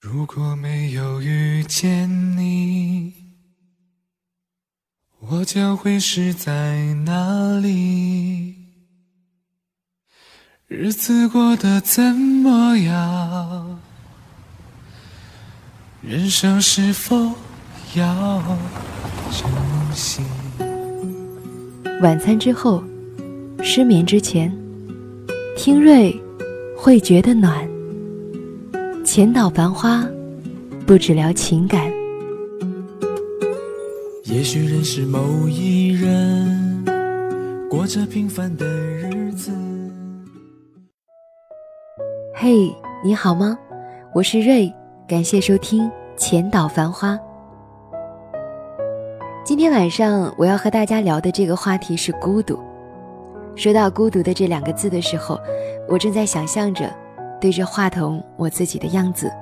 如果没有遇见你，我将会是在哪里？日子过得怎么样？人生是否要珍惜？晚餐之后，失眠之前，听瑞会觉得暖。浅岛繁花，不只聊情感。也许认识某一人，过着平凡的日子。嘿，你好吗？我是瑞，感谢收听浅岛繁花。今天晚上我要和大家聊的这个话题是孤独。说到孤独的这两个字的时候，我正在想象着。对着话筒，我自己的样子，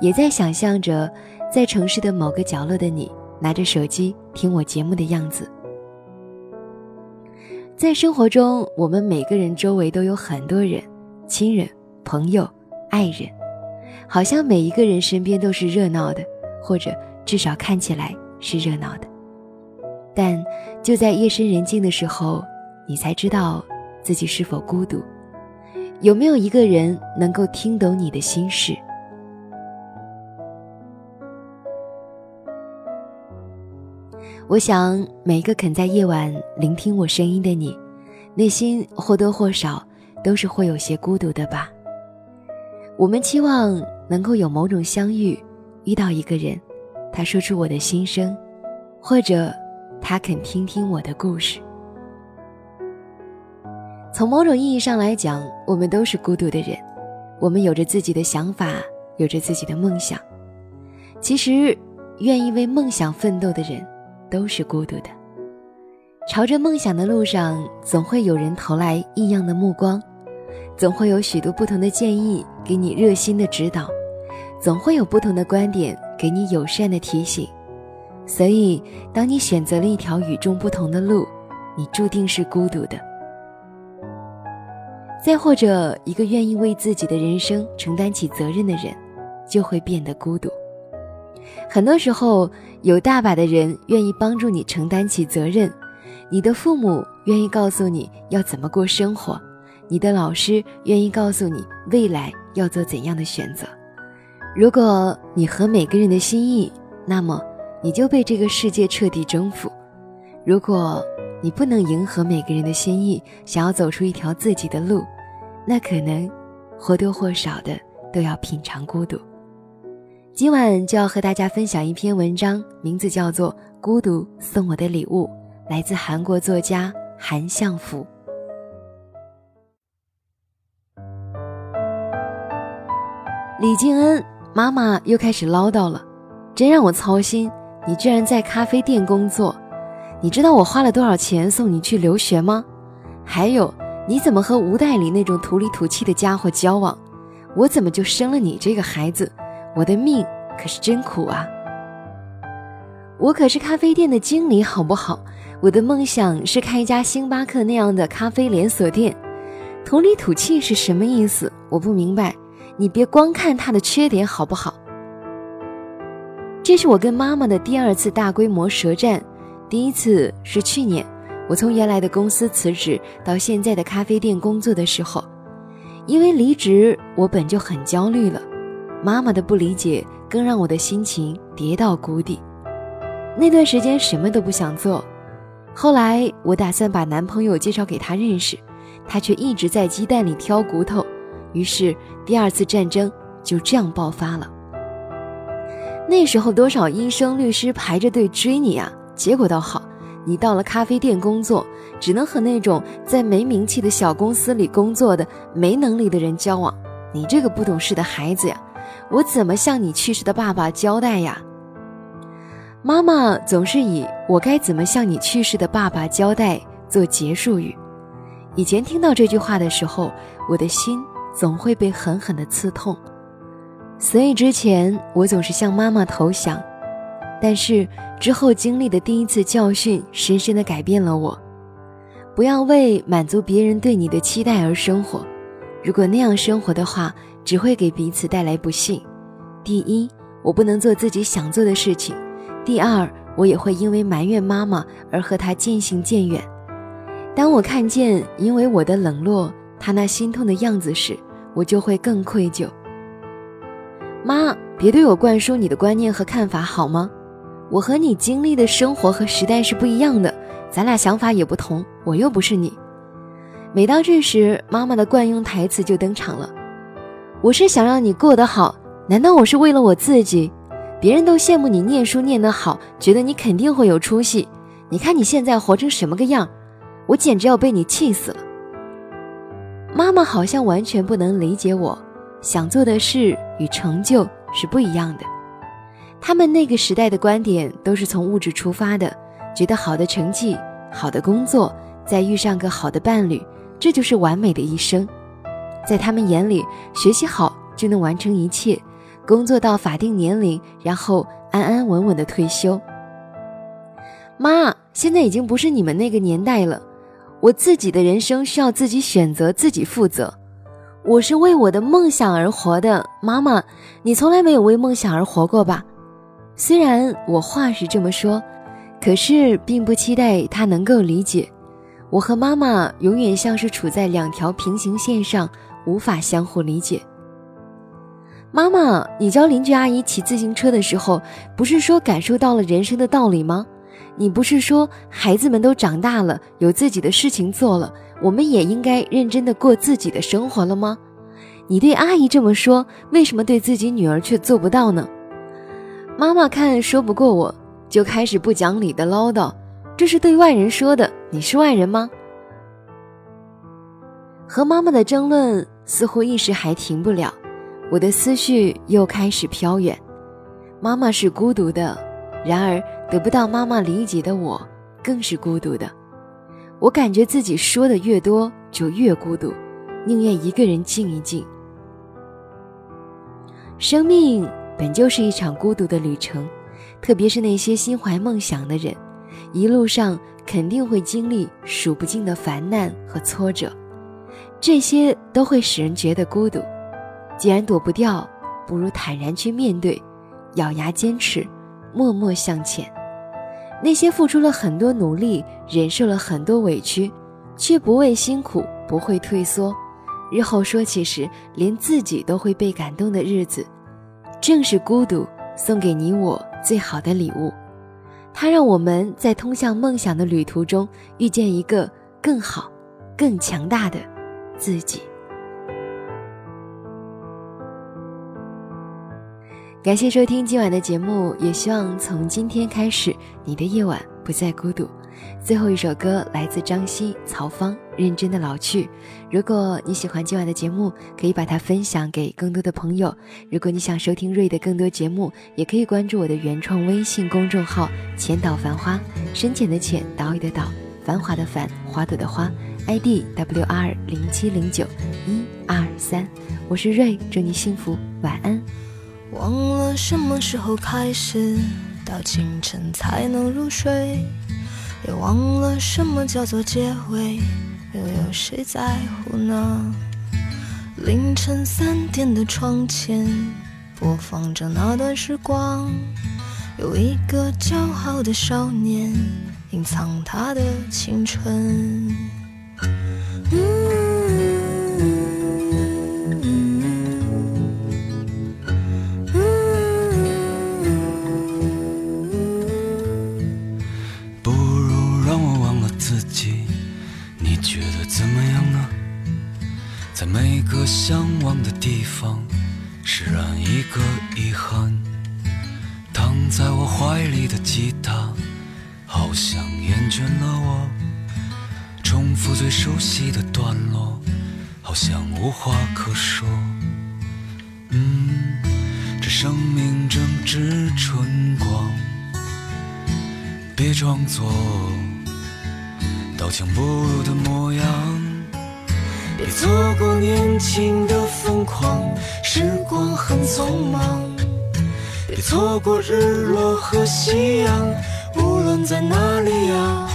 也在想象着，在城市的某个角落的你，拿着手机听我节目的样子。在生活中，我们每个人周围都有很多人，亲人、朋友、爱人，好像每一个人身边都是热闹的，或者至少看起来是热闹的。但就在夜深人静的时候，你才知道自己是否孤独。有没有一个人能够听懂你的心事？我想，每一个肯在夜晚聆听我声音的你，内心或多或少都是会有些孤独的吧。我们期望能够有某种相遇，遇到一个人，他说出我的心声，或者他肯听听我的故事。从某种意义上来讲，我们都是孤独的人。我们有着自己的想法，有着自己的梦想。其实，愿意为梦想奋斗的人，都是孤独的。朝着梦想的路上，总会有人投来异样的目光，总会有许多不同的建议给你热心的指导，总会有不同的观点给你友善的提醒。所以，当你选择了一条与众不同的路，你注定是孤独的。再或者，一个愿意为自己的人生承担起责任的人，就会变得孤独。很多时候，有大把的人愿意帮助你承担起责任，你的父母愿意告诉你要怎么过生活，你的老师愿意告诉你未来要做怎样的选择。如果你和每个人的心意，那么你就被这个世界彻底征服；如果你不能迎合每个人的心意，想要走出一条自己的路。那可能或多或少的都要品尝孤独。今晚就要和大家分享一篇文章，名字叫做《孤独送我的礼物》，来自韩国作家韩相福。李静恩妈妈又开始唠叨了，真让我操心。你居然在咖啡店工作，你知道我花了多少钱送你去留学吗？还有。你怎么和吴代理那种土里土气的家伙交往？我怎么就生了你这个孩子？我的命可是真苦啊！我可是咖啡店的经理，好不好？我的梦想是开一家星巴克那样的咖啡连锁店。土里土气是什么意思？我不明白。你别光看他的缺点，好不好？这是我跟妈妈的第二次大规模舌战，第一次是去年。我从原来的公司辞职到现在的咖啡店工作的时候，因为离职，我本就很焦虑了。妈妈的不理解更让我的心情跌到谷底。那段时间什么都不想做。后来我打算把男朋友介绍给他认识，他却一直在鸡蛋里挑骨头。于是第二次战争就这样爆发了。那时候多少医生、律师排着队追你啊，结果倒好。你到了咖啡店工作，只能和那种在没名气的小公司里工作的没能力的人交往。你这个不懂事的孩子呀，我怎么向你去世的爸爸交代呀？妈妈总是以“我该怎么向你去世的爸爸交代”做结束语。以前听到这句话的时候，我的心总会被狠狠地刺痛，所以之前我总是向妈妈投降。但是之后经历的第一次教训，深深的改变了我。不要为满足别人对你的期待而生活，如果那样生活的话，只会给彼此带来不幸。第一，我不能做自己想做的事情；第二，我也会因为埋怨妈妈而和她渐行渐远。当我看见因为我的冷落，她那心痛的样子时，我就会更愧疚。妈，别对我灌输你的观念和看法好吗？我和你经历的生活和时代是不一样的，咱俩想法也不同。我又不是你。每到这时，妈妈的惯用台词就登场了：“我是想让你过得好，难道我是为了我自己？别人都羡慕你念书念得好，觉得你肯定会有出息。你看你现在活成什么个样，我简直要被你气死了。”妈妈好像完全不能理解我想做的事与成就是不一样的。他们那个时代的观点都是从物质出发的，觉得好的成绩、好的工作，再遇上个好的伴侣。这就是完美的一生，在他们眼里，学习好就能完成一切，工作到法定年龄，然后安安稳稳的退休。妈，现在已经不是你们那个年代了，我自己的人生需要自己选择，自己负责。我是为我的梦想而活的，妈妈，你从来没有为梦想而活过吧？虽然我话是这么说，可是并不期待他能够理解。我和妈妈永远像是处在两条平行线上，无法相互理解。妈妈，你教邻居阿姨骑自行车的时候，不是说感受到了人生的道理吗？你不是说孩子们都长大了，有自己的事情做了，我们也应该认真的过自己的生活了吗？你对阿姨这么说，为什么对自己女儿却做不到呢？妈妈看说不过我，就开始不讲理的唠叨。这是对外人说的，你是外人吗？和妈妈的争论似乎一时还停不了，我的思绪又开始飘远。妈妈是孤独的，然而得不到妈妈理解的我更是孤独的。我感觉自己说的越多就越孤独，宁愿一个人静一静。生命本就是一场孤独的旅程，特别是那些心怀梦想的人。一路上肯定会经历数不尽的烦难和挫折，这些都会使人觉得孤独。既然躲不掉，不如坦然去面对，咬牙坚持，默默向前。那些付出了很多努力，忍受了很多委屈，却不畏辛苦、不会退缩，日后说起时连自己都会被感动的日子，正是孤独送给你我最好的礼物。它让我们在通向梦想的旅途中遇见一个更好、更强大的自己。感谢收听今晚的节目，也希望从今天开始，你的夜晚不再孤独。最后一首歌来自张希、曹芳，《认真的老去》。如果你喜欢今晚的节目，可以把它分享给更多的朋友。如果你想收听瑞的更多节目，也可以关注我的原创微信公众号“浅岛繁花”，深浅的浅，岛屿的岛，繁华的繁，花朵的花，ID W R 零七零九一二三。我是瑞，祝你幸福，晚安。忘了什么时候开始，到清晨才能入睡。也忘了什么叫做结尾，又有谁在乎呢？凌晨三点的窗前，播放着那段时光，有一个骄傲的少年，隐藏他的青春。像厌倦了我。重复最熟悉的段落，好像无话可说。嗯，这生命正值春光，别装作刀枪不入的模样。别错过年轻的疯狂，时光很匆忙。别错过日落和夕阳，在哪里呀。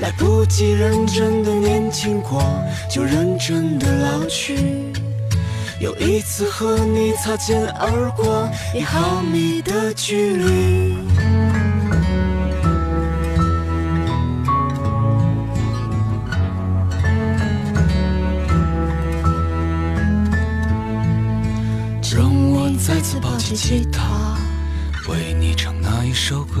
来不及认真的年轻过，就认真的老去。有一次和你擦肩而过，一毫米的距离。让我再次抱起吉他，为你唱那一首歌，